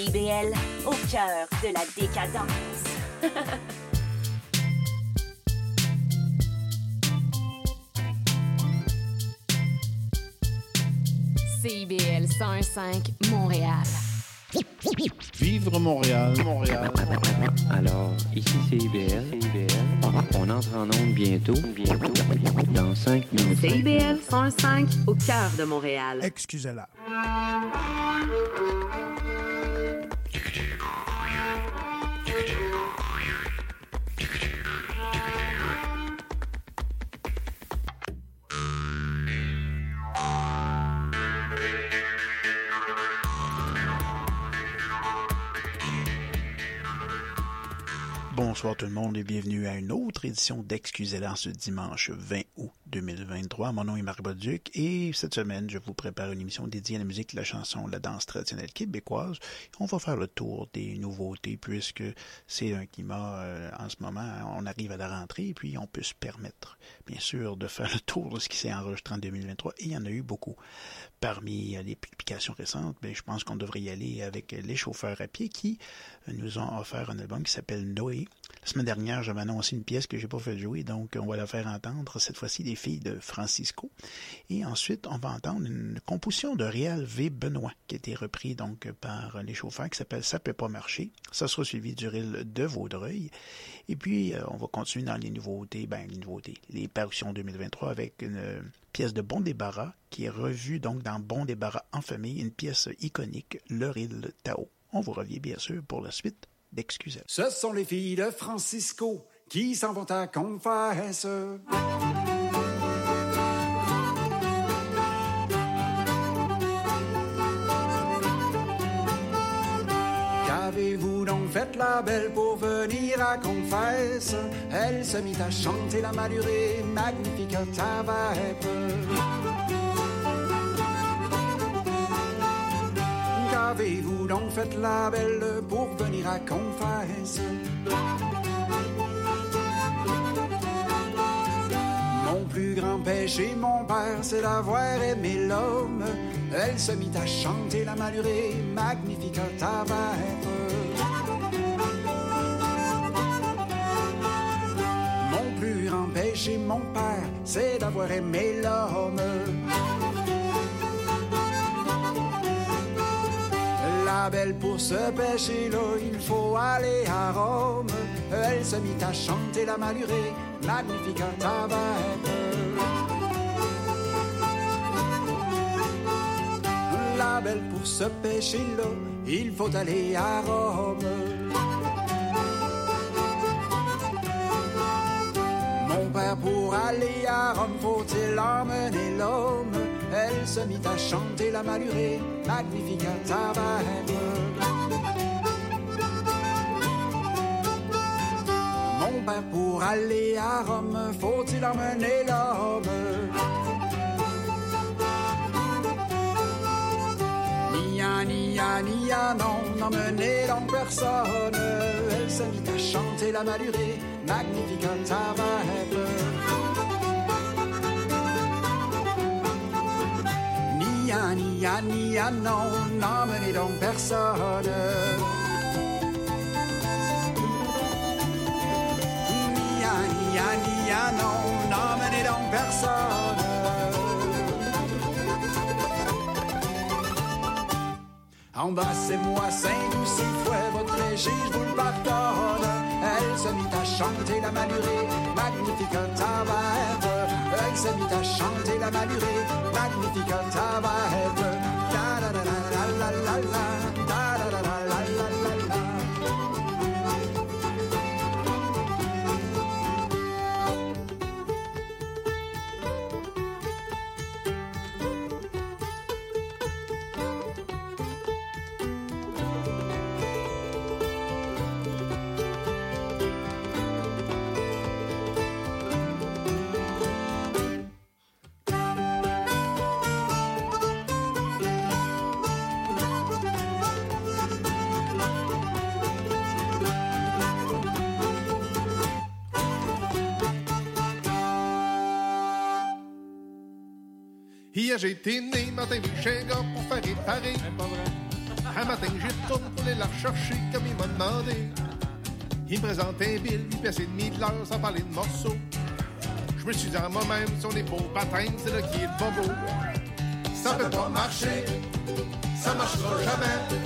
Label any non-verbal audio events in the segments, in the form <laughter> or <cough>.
CIBL, au cœur de la décadence. <laughs> CIBL 105 Montréal. Vivre Montréal, Montréal. Alors, ici c'est IBL. On entre en onde bientôt. Bientôt. Dans 5 minutes. CIBL 105 au cœur de Montréal. Excusez-la. Bonsoir tout le monde et bienvenue à une autre édition d'Excusez-la ce dimanche 20 août 2023. Mon nom est Marie Duc et cette semaine, je vous prépare une émission dédiée à la musique, la chanson, la danse traditionnelle québécoise. On va faire le tour des nouveautés puisque c'est un climat euh, en ce moment, on arrive à la rentrée et puis on peut se permettre, bien sûr, de faire le tour de ce qui s'est enregistré en 2023 et il y en a eu beaucoup. Parmi les publications récentes, ben, je pense qu'on devrait y aller avec les chauffeurs à pied qui nous ont offert un album qui s'appelle Noé. La semaine dernière, j'avais annoncé une pièce que j'ai pas fait jouer, donc on va la faire entendre, cette fois-ci les filles de Francisco. Et ensuite, on va entendre une composition de Réal V. Benoît, qui a été repris donc par les chauffeurs, qui s'appelle Ça peut pas marcher. Ça sera suivi du ril de Vaudreuil. Et puis, euh, on va continuer dans les nouveautés, ben, les nouveautés, les parutions 2023 avec une pièce de Bon Débarras, qui est revue donc dans Bon Débarras en famille, une pièce iconique, Le Ril Tao. On vous revient bien sûr pour la suite d'Excusez. Ce sont les filles de Francisco qui s'en vont à confesse. La belle pour venir à confesse? Elle se mit à chanter la malurée, magnifique ta Qu'avez-vous donc fait la belle pour venir à confesse? Mon plus grand péché, mon père, c'est d'avoir aimé l'homme. Elle se mit à chanter la malurée, magnifique ta péché, mon père, c'est d'avoir aimé l'homme. La belle pour ce péché-là, il faut aller à Rome. Elle se mit à chanter la malurée, magnifique ta La belle pour ce péché-là, il faut aller à Rome. Pour aller à Rome, faut-il emmener l'homme? Elle se mit à chanter la malurée, magnifique ta Mon père, pour aller à Rome, faut-il emmener l'homme? Annie, Annie, non, n'emmenez donc personne. Elle s'invite à chanter la malurée, Magnificat Tabaheble. Ni Annie, Annie, non, n'emmenez donc personne. Ni Annie, Annie, non, n'emmenez donc personne. Embrassez-moi cinq ou six fois votre péché, je vous le pardonne. Elle se mit à chanter la malurée, magnifique tabac. Elle se mit à chanter la malurée, magnifique tabac. La la la la la la la la J'ai été né, Martin Michel, pour faire réparer. Un matin, j'y retourne pour aller la rechercher comme il m'a demandé. Il me présente un bill, 8 pièces et demi de l'heure sans parler de morceaux. Je me suis dit à moi-même, si on est baptême, c'est là qui est le bobo. Ça peut pas marcher, ça marchera jamais.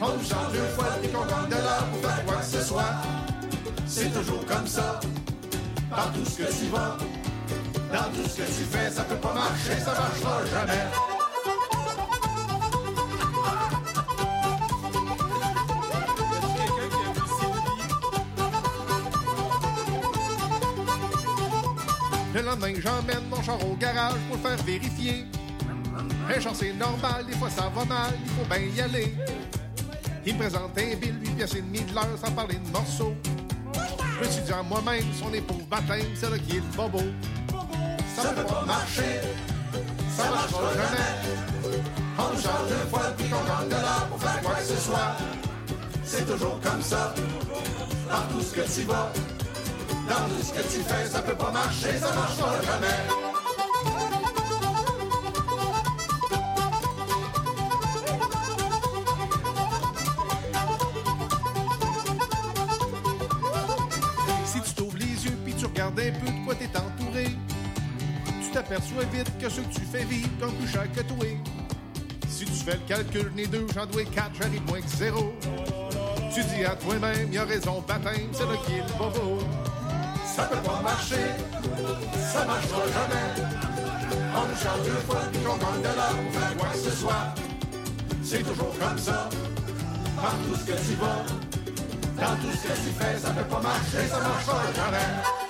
On nous change deux fois puis qu'on gagne de l'heure pour faire quoi que ce soit. C'est toujours comme ça, par tout ce que tu vas. Dans tout ce que tu fais, ça peut pas marcher, ça marchera jamais. Le lendemain, j'emmène mon char au garage pour le faire vérifier. Un char, c'est normal, des fois ça va mal, il faut bien y aller. Il me présente un bill, 8 pièces et demi de l'heure sans parler de morceaux. Je me suis dit à moi-même, son épouse baptême, c'est là qui est le bobo. Ça peut pas marcher, ça marchera jamais. On nous change deux fois puis qu'on gagne de l'heure pour faire quoi que ce soit. C'est toujours comme ça, par tout ce que tu vas. Dans tout ce que tu fais, ça peut pas marcher, ça marchera jamais. Si tu t'ouvres les yeux puis tu regardes un peu de quoi t'es tu t'aperçois vite que ce que tu fais vivre comme plus cher que toi. Si tu fais le calcul, les deux, j'en dois quatre, j'arrive moins que zéro. Tu dis à toi-même, y a raison, baptême, c'est là qui est le bobo. Ça peut pas marcher, ça marchera jamais. On nous deux fois puis qu'on gagne de faire quoi que ce soit. C'est toujours comme ça, par tout ce que tu vas. Dans tout ce que tu fais, ça peut pas marcher, ça marchera jamais.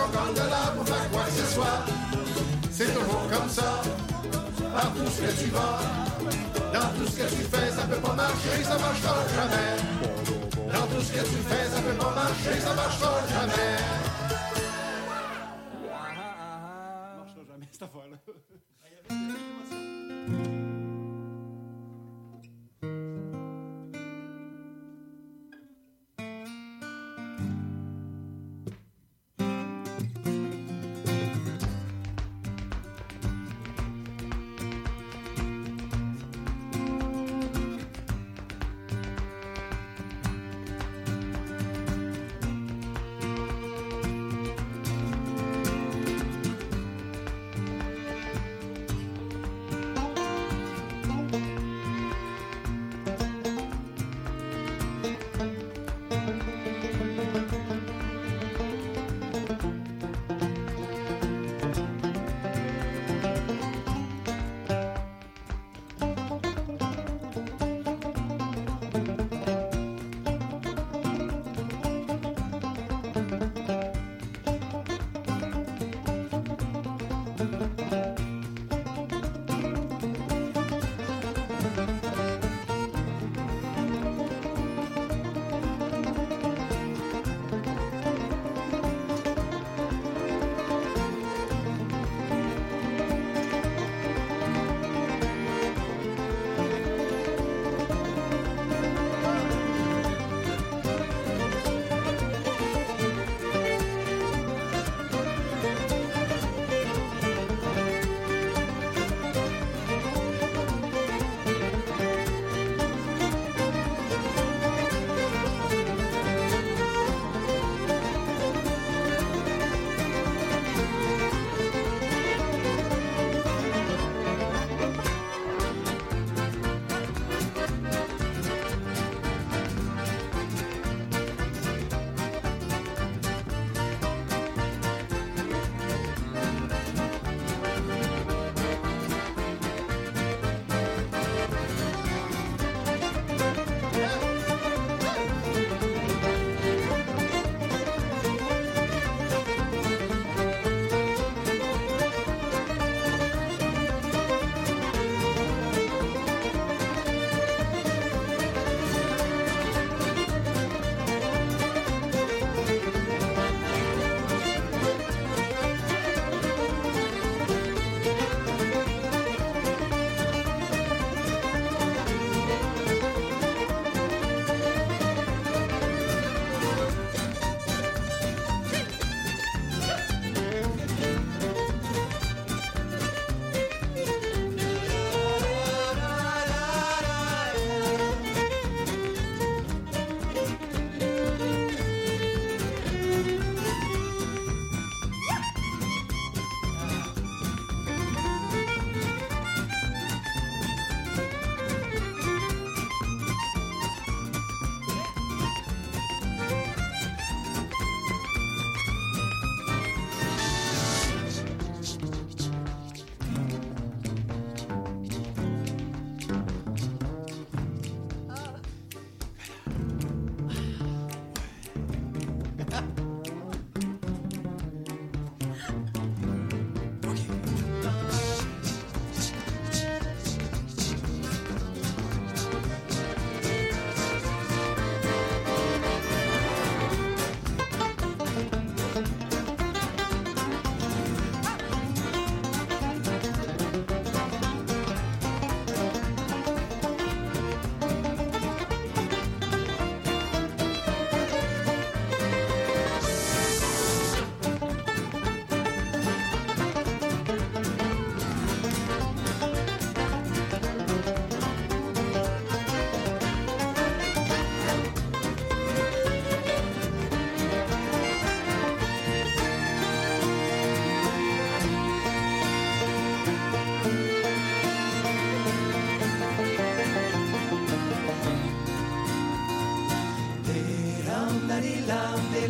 50 dollars pour faire quoi que ce soit. C'est toujours comme ça, partout ce que tu vas. Dans tout ce que tu fais, ça peut pas marcher, ça marchera jamais. Dans tout ce que tu fais, ça peut pas marcher, ça marchera jamais. Ça marchera jamais cette affaire-là.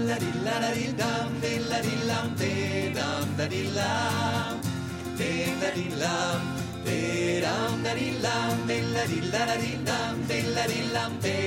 la di la da di dum, di la di lum, di dum da di lum, di da di lum, di dum da di lum, di la di la da di dum, di la di lum, di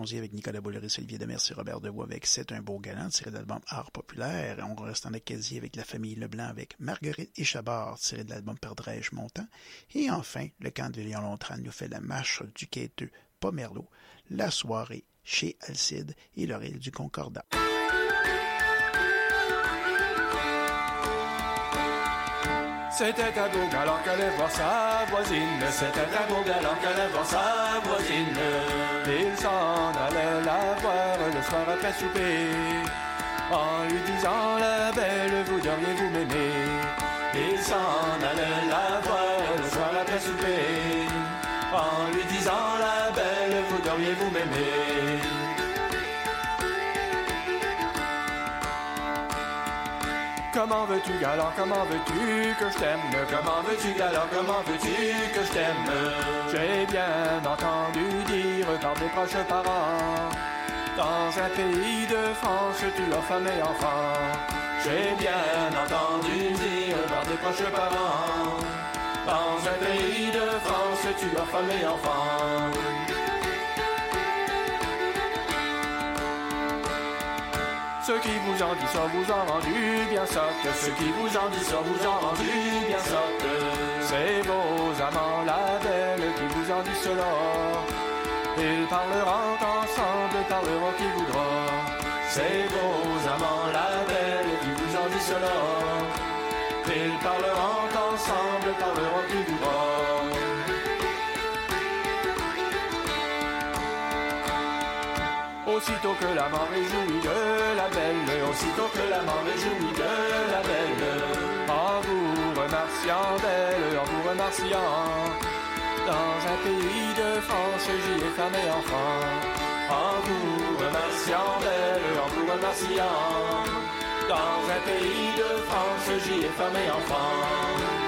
Avec Nicolas Boulris, Olivier Demers et Robert Devoix avec C'est un beau galant, tiré de l'album Art populaire. On reste en Acadie avec la famille Leblanc avec Marguerite et Chabard, tiré de l'album Perdrai-je montant. Et enfin, le camp de Léon Lontran nous fait la marche du quêteux Pomerleau, la soirée chez Alcide et l'oreille du Concordat. C'était un beau galant qu'allait voir sa voisine. C'était un beau galant qu'allait voir sa voisine. Il s'en allait la voir le soir après souper. En lui disant la belle, vous diriez-vous m'aimer. Il s'en allait la voir le soir après souper. En lui disant la belle, vous diriez-vous m'aimer. Comment veux-tu, galant, comment veux-tu que je t'aime? Comment veux-tu, galant, comment veux-tu que je t'aime? J'ai bien entendu dire par des proches parents Dans un pays de France, tu as femme et enfant. J'ai bien entendu dire par des proches parents Dans un pays de France, tu as femme et enfant qui vous en disent, ça vous en rendu bien sotte. Ceux qui vous en disent, ça vous en rendu bien sotte. C'est vos amants, la belle, qui vous en disent cela. Ils parleront ensemble, parleront qui voudra. C'est vos amants, la belle, qui vous en disent cela. Ils parleront ensemble, parleront qui voudra. Aussitôt que l'amant réjouit de la belle, aussitôt que l'amant réjouit de la belle, en vous remerciant d'elle, en vous remerciant, dans un pays de France, j'y ai femme et enfant, en vous remerciant d'elle, en vous remerciant, dans un pays de France, j'y ai femme et enfant.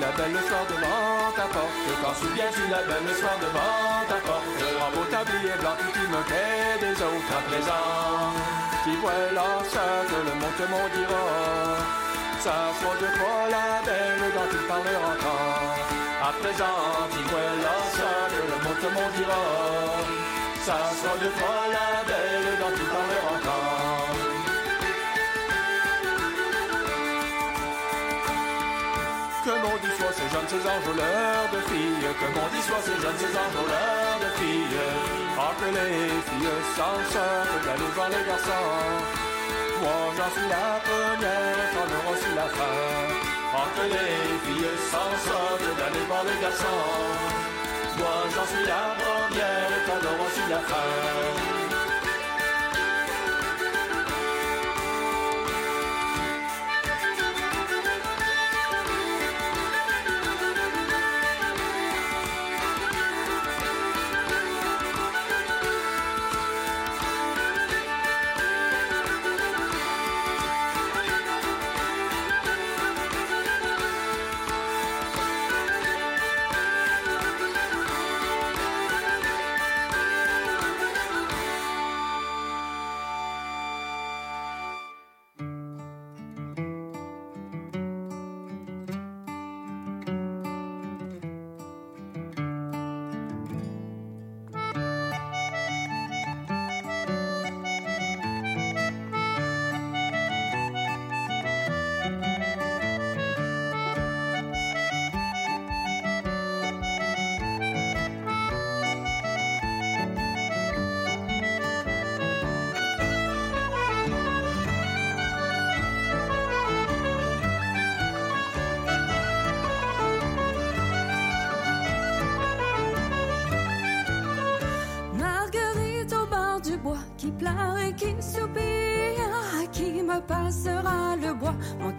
La belle le soir devant ta porte. Quand souviens-tu la belle le soir devant ta porte. En beau tablier blanc tu moquais des autres à présent Qui voit la que le monde te maudira. Ça soit de toi la belle dont tu parleras encore. À présent, qui voit la que le monde te maudira. Ça soit de toi la belle dont tu parleras encore soit ces jeunes, ces enjôleurs de filles Que maudit soit ces jeunes, ces enjôleurs de filles. Que les filles s'en sortent d'aller voir les garçons. Moi j'en suis la première, t'en auras aussi la fin. Que les filles s'en sortent d'aller voir les garçons. Moi j'en suis la première, t'en auras aussi la fin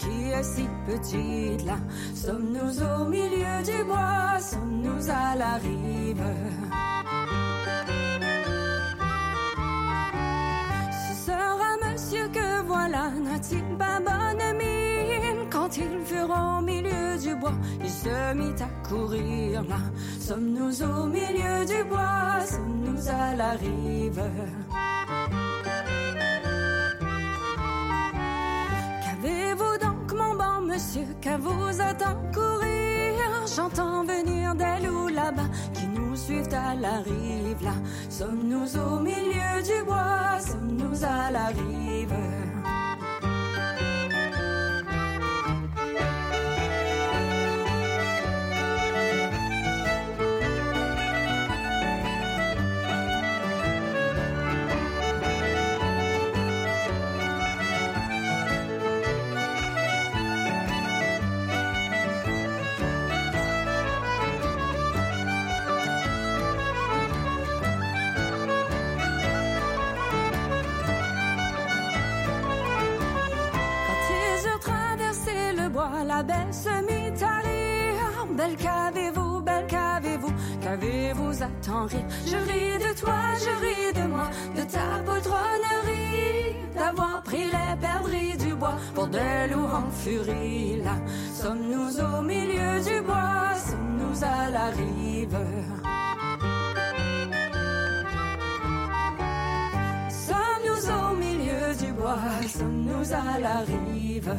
qui est si petite là? Sommes-nous au milieu du bois? Sommes-nous à la rive? Ce sera monsieur que voilà, n'a-t-il pas bonne mine? Quand ils furent au milieu du bois, il se mit à courir là. Sommes-nous au milieu du bois? Sommes-nous à la rive? Qu'à vous attend courir? J'entends venir des loups là-bas qui nous suivent à la rive là. Sommes-nous au milieu du bois? Sommes-nous à la rive? La belle se mit à rire. Belle qu'avez-vous, belle qu'avez-vous, qu'avez-vous à tant rire? Je ris de toi, je ris de moi, de ta poltronnerie, d'avoir pris les perdrix du bois pour des loups en furie. Là, sommes-nous au milieu du bois, sommes-nous à la rive? Sommes-nous au milieu du bois, sommes-nous à la rive?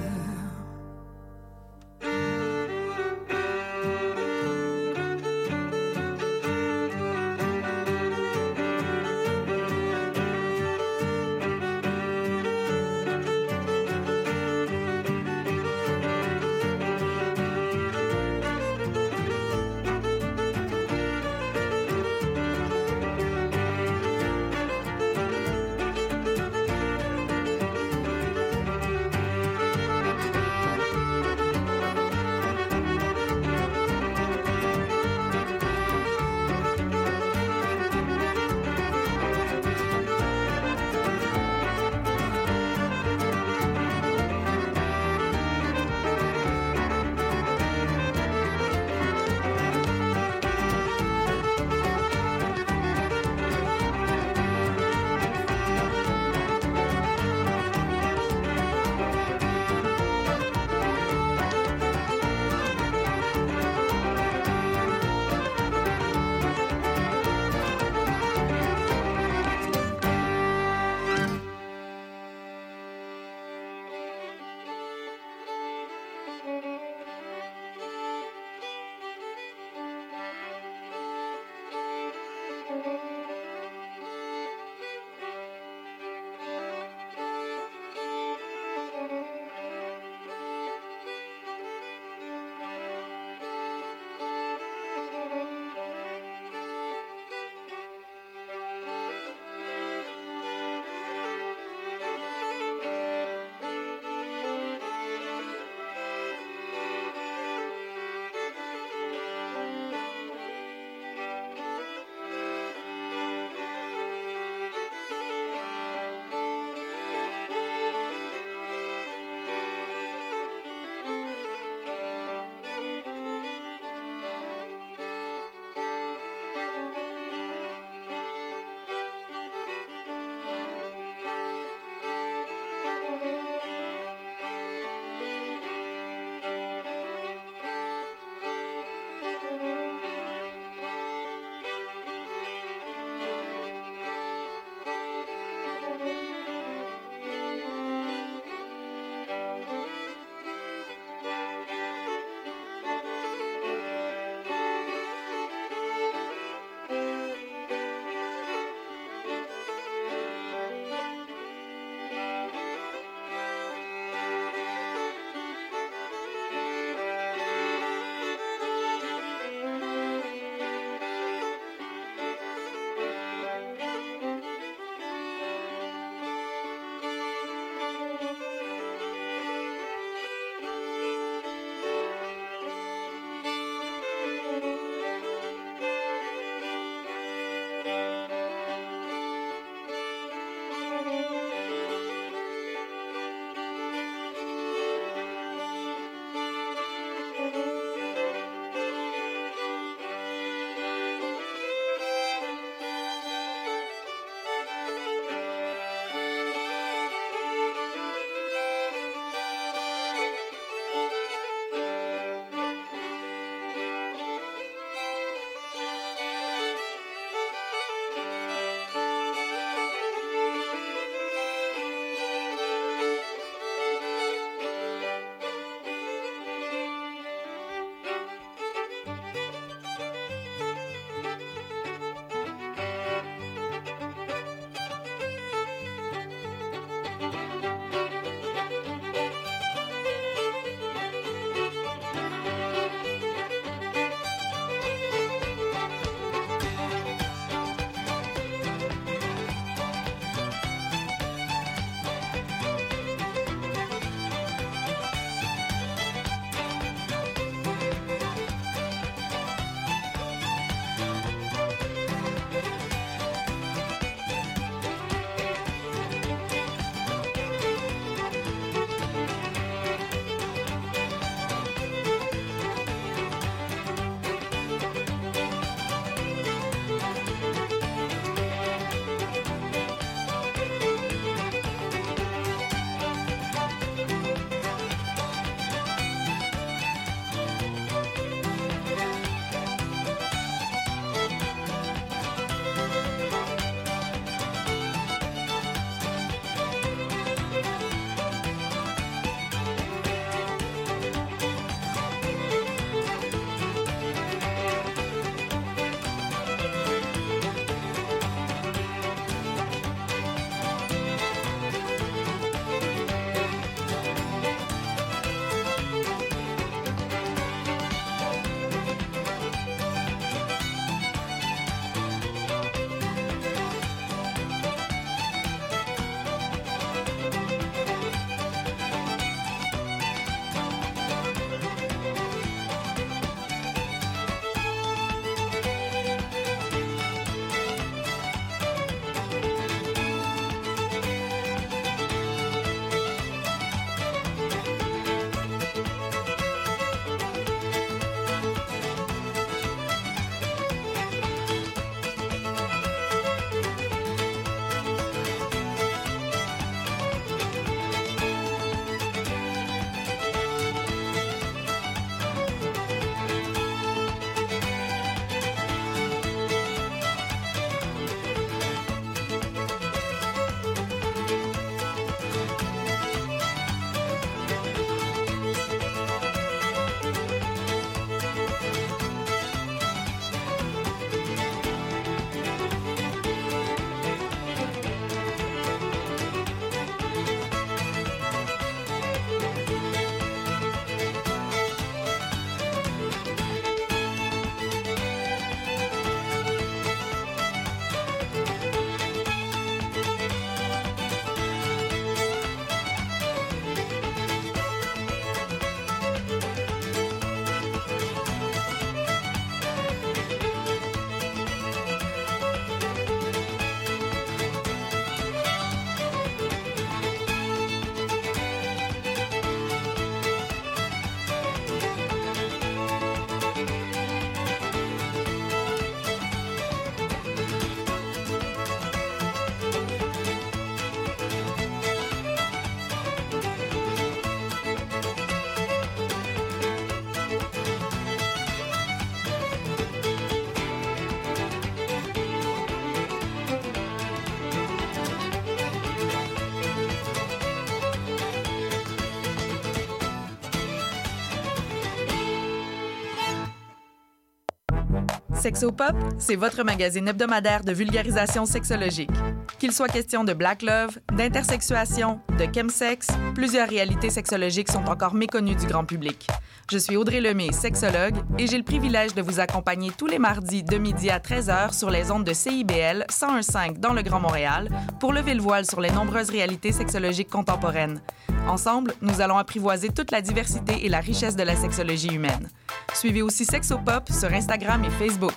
Sexopop, c'est votre magazine hebdomadaire de vulgarisation sexologique. Qu'il soit question de black love, d'intersexuation, de chemsex, plusieurs réalités sexologiques sont encore méconnues du grand public. Je suis Audrey Lemay, sexologue, et j'ai le privilège de vous accompagner tous les mardis de midi à 13h sur les ondes de CIBL 101.5 dans le Grand Montréal pour lever le voile sur les nombreuses réalités sexologiques contemporaines. Ensemble, nous allons apprivoiser toute la diversité et la richesse de la sexologie humaine. Suivez aussi Sexopop sur Instagram et Facebook.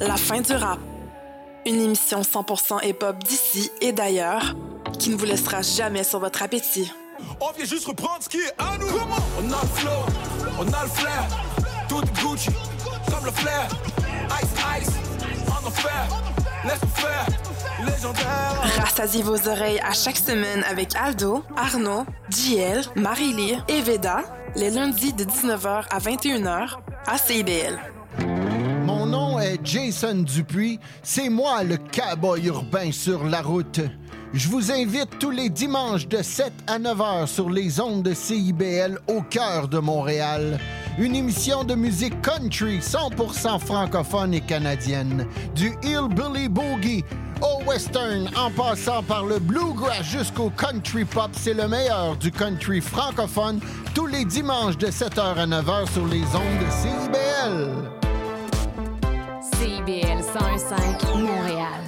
La fin du rap. Une émission 100% hip-hop d'ici et d'ailleurs qui ne vous laissera jamais sur votre appétit. On vient juste reprendre ce qui est à nous. on a le flow, on a le flair. Tout est Gucci, comme le flair. Ice, ice, en enfer. Laisse-nous faire, légendaire. Rassasiez vos oreilles à chaque semaine avec Aldo, Arnaud, JL, Marie-Lee et Veda, les lundis de 19h à 21h à CIBL. Mon nom est Jason Dupuis. C'est moi le cowboy urbain sur la route. Je vous invite tous les dimanches de 7 à 9 heures sur les ondes de CIBL au cœur de Montréal. Une émission de musique country 100% francophone et canadienne. Du hillbilly boogie au western en passant par le bluegrass jusqu'au country pop, c'est le meilleur du country francophone tous les dimanches de 7h à 9h sur les ondes de CIBL. CIBL 105 Montréal.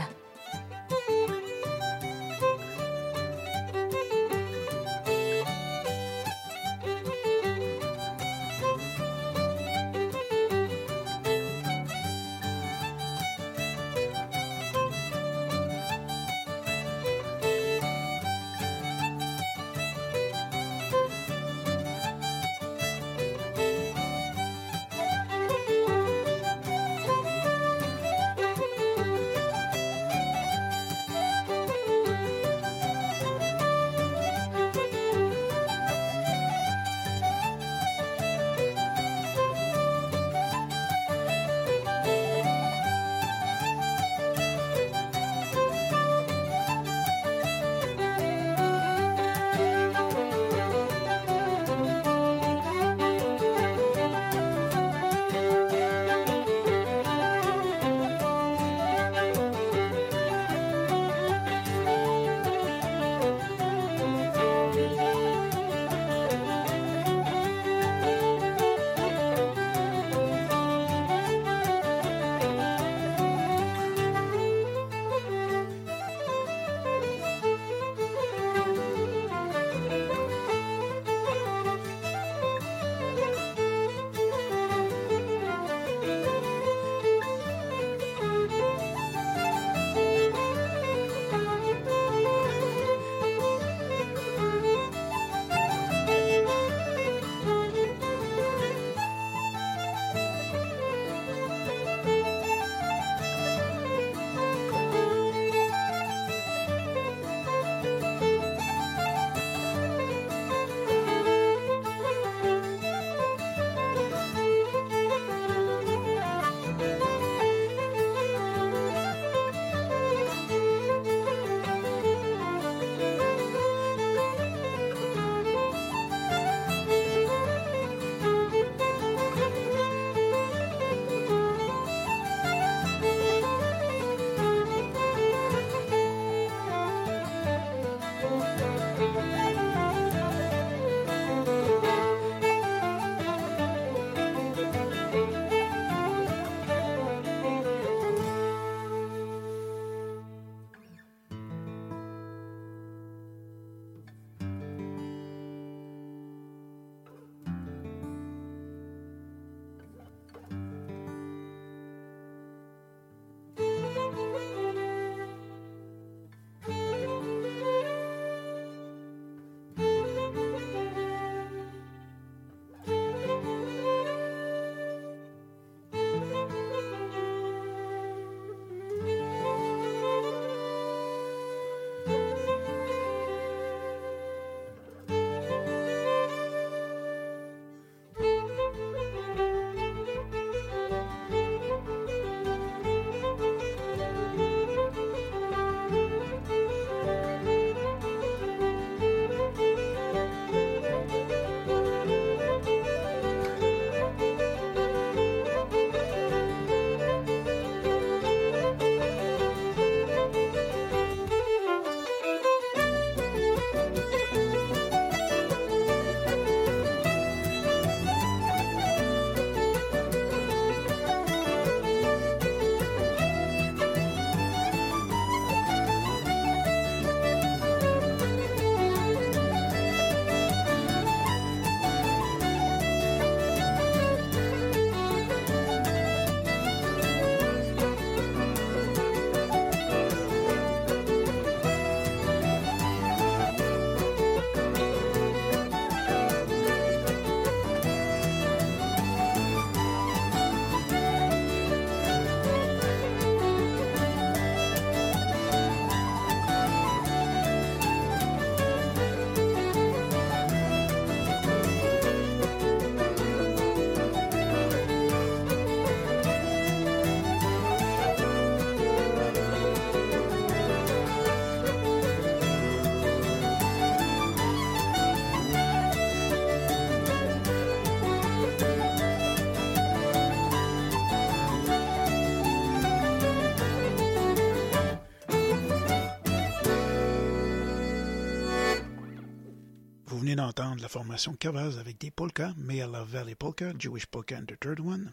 D'entendre la formation Cavaz avec des polkas, May I Love Valley Polka, Jewish Polka and the Third One.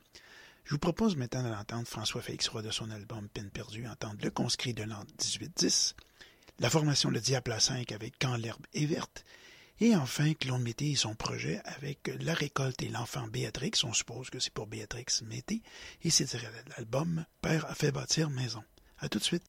Je vous propose maintenant d'entendre François Félix Roy de son album Peine perdue, entendre le conscrit de l'an 1810, la formation Le Diable à 5 avec Quand l'herbe est verte, et enfin Claude Mété et son projet avec La récolte et l'enfant Béatrix, on suppose que c'est pour Béatrix Mété, et c'est l'album Père a fait bâtir maison. À tout de suite.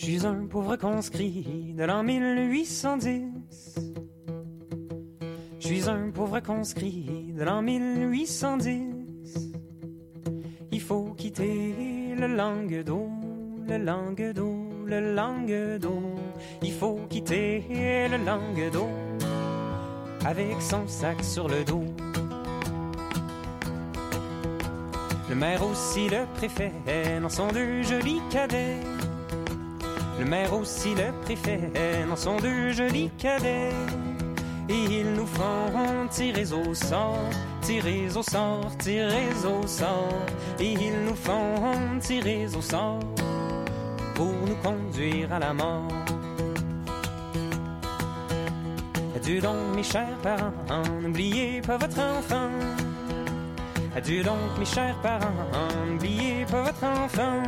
Je suis un pauvre conscrit de l'an 1810. Je suis un pauvre conscrit de l'an 1810. Il faut quitter le Languedoc, le Languedoc, le Languedoc. Il faut quitter le Languedoc avec son sac sur le dos. Le maire aussi, le préfet, n'en sont deux jolis cadets. Le maire aussi, le préfet, n'en sont deux jolis cadets. Et ils nous font tirer au sort, tirer au sort, tirer au sort. Ils nous font tirer au sort pour nous conduire à la mort. Adieu donc mes chers parents, n'oubliez pas votre enfant. Adieu donc mes chers parents, n'oubliez pas votre enfant.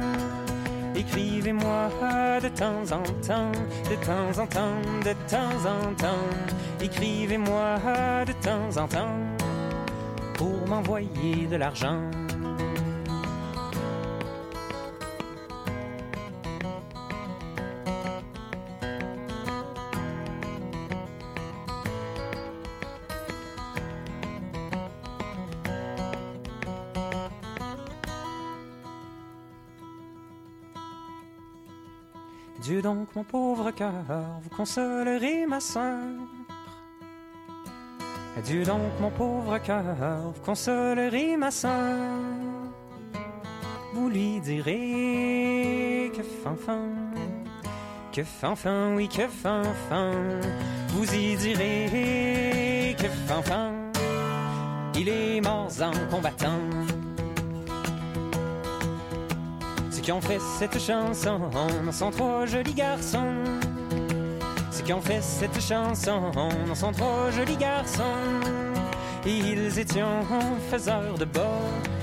Écrivez-moi de temps en temps, de temps en temps, de temps en temps. Écrivez-moi de temps en temps pour m'envoyer de l'argent. Mon pauvre cœur, vous consolerez ma sœur. Adieu donc, mon pauvre cœur, vous consolerez ma sœur. Vous lui direz que fanfan, que fanfan, oui, que fanfan. Vous y direz que fanfan, il est mort en combattant. Ceux qui ont fait cette chanson sont trois jolis garçons. Ceux qui ont fait cette chanson sont trois jolis garçons. Ils étaient faiseurs de bas,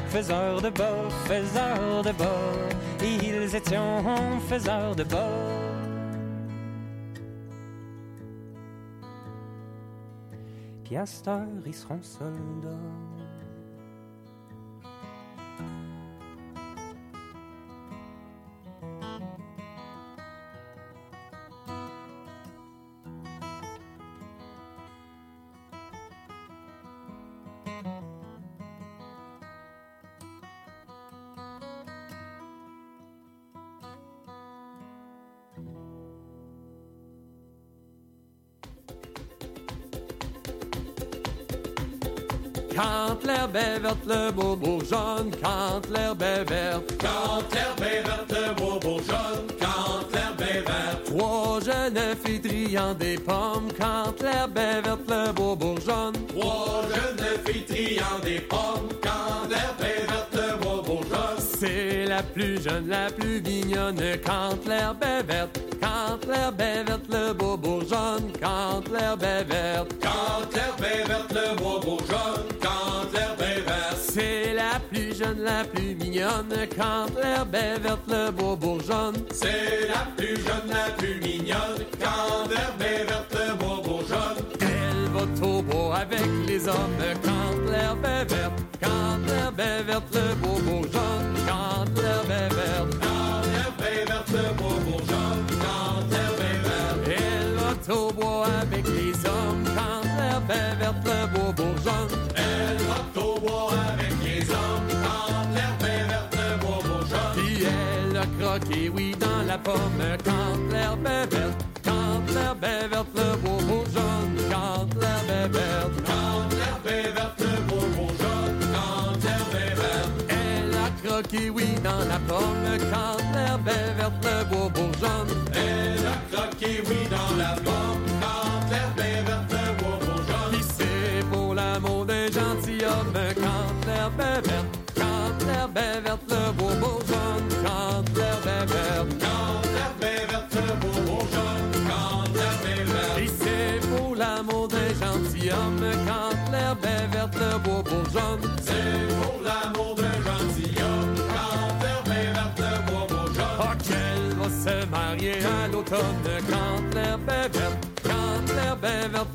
faiseurs de bas, faiseurs de bas. Ils étaient faiseurs de bas. Puis à cette heure, ils seront soldats. Est verte, le bobo jaune. Quand l'herbe est verte. Quand l'herbe est verte, le bobo jaune. Quand l'herbe est verte. Trois jeunes filles triant des pommes. Quand l'herbe est verte, le bobo jaune. Trois jeunes filles triant des pommes. Quand l'herbe est verte, le bobo jaune. C'est la plus jeune, la plus mignonne. Quand l'herbe est verte. Quand l'herbe est verte, le bobo jaune. Quand l'herbe est verte. Quand l'herbe est verte, le bobo jaune. Jeune, la plus mignonne. Quand l'herbe est verte, le bobo jaune. C'est la plus jeune, la plus mignonne. Quand l'herbe est verte, le bobo jaune. Elle va au bois avec les hommes. Quand l'herbe est verte. Quand l'herbe est verte, le bobo jaune. Quand l'herbe est verte. Quand l'herbe est verte, le bobo jaune. Quand l'herbe est verte. Elle va au bois avec les dans la pomme. Quand l'herbe verte. Quand l'herbe verte, le bobo jaune. Quand est verte. Quand l'herbe verte, le bobo jaune. Quand l'herbe verte. Elle a croqué, oui, dans la pomme. Quand l'herbe verte, le bobo jaune. Elle a croqué, oui, dans la pomme. L'automne. Quand l'herbe est le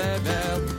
est verte.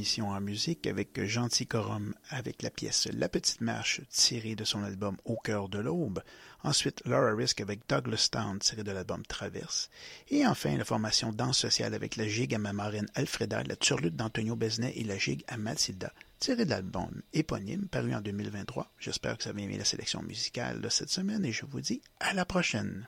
L'émission en musique avec Gentil Corum avec la pièce La Petite Marche tirée de son album Au cœur de l'aube. Ensuite, Laura Risk avec Douglas Town tirée de l'album Traverse. Et enfin, la formation Danse sociale avec la gigue à ma marraine Alfreda, la turlute d'Antonio Besnet et la gigue à Mathilda tirée de l'album éponyme paru en 2023. J'espère que vous avez aimé la sélection musicale de cette semaine et je vous dis à la prochaine.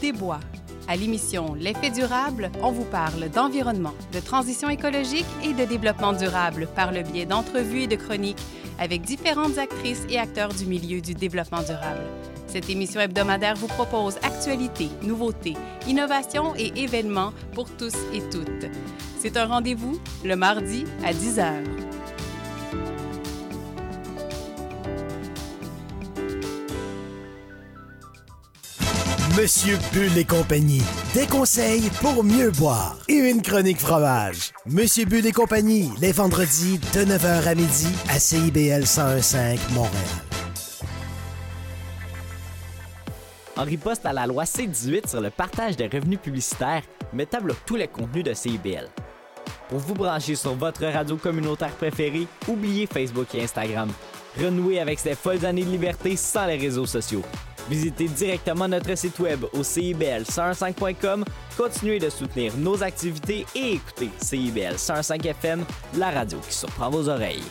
Maude Desbois. À l'émission L'effet durable, on vous parle d'environnement, de transition écologique et de développement durable par le biais d'entrevues et de chroniques avec différentes actrices et acteurs du milieu du développement durable. Cette émission hebdomadaire vous propose actualités, nouveautés, innovations et événements pour tous et toutes. C'est un rendez-vous le mardi à 10h. Monsieur Bull et compagnie. Des conseils pour mieux boire. Et une chronique fromage. Monsieur Bull et compagnie, les vendredis de 9h à midi à CIBL 1015 Montréal. En riposte à la loi C-18 sur le partage des revenus publicitaires, Meta bloque tous les contenus de CIBL. Pour vous brancher sur votre radio communautaire préférée, oubliez Facebook et Instagram. Renouez avec ces folles années de liberté sans les réseaux sociaux. Visitez directement notre site web au CIBL105.com, continuez de soutenir nos activités et écoutez CIBL 105 FM, la radio qui surprend vos oreilles.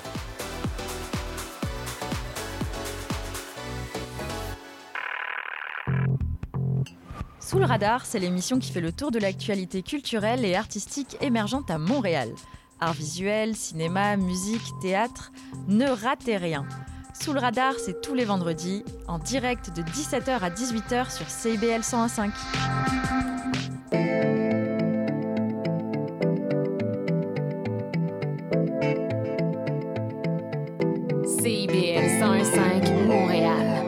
Sous le radar, c'est l'émission qui fait le tour de l'actualité culturelle et artistique émergente à Montréal. Art visuel, cinéma, musique, théâtre, ne ratez rien. Sous le radar, c'est tous les vendredis, en direct de 17h à 18h sur CIBL 101.5. CIBL 101.5 Montréal.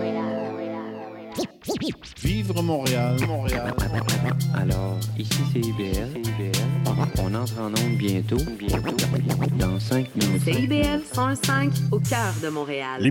Vivre Montréal, Montréal. Alors, ici c'est IBL. On entre en onde bientôt. Bientôt. Dans 5 minutes. CIBL 105 au cœur de Montréal.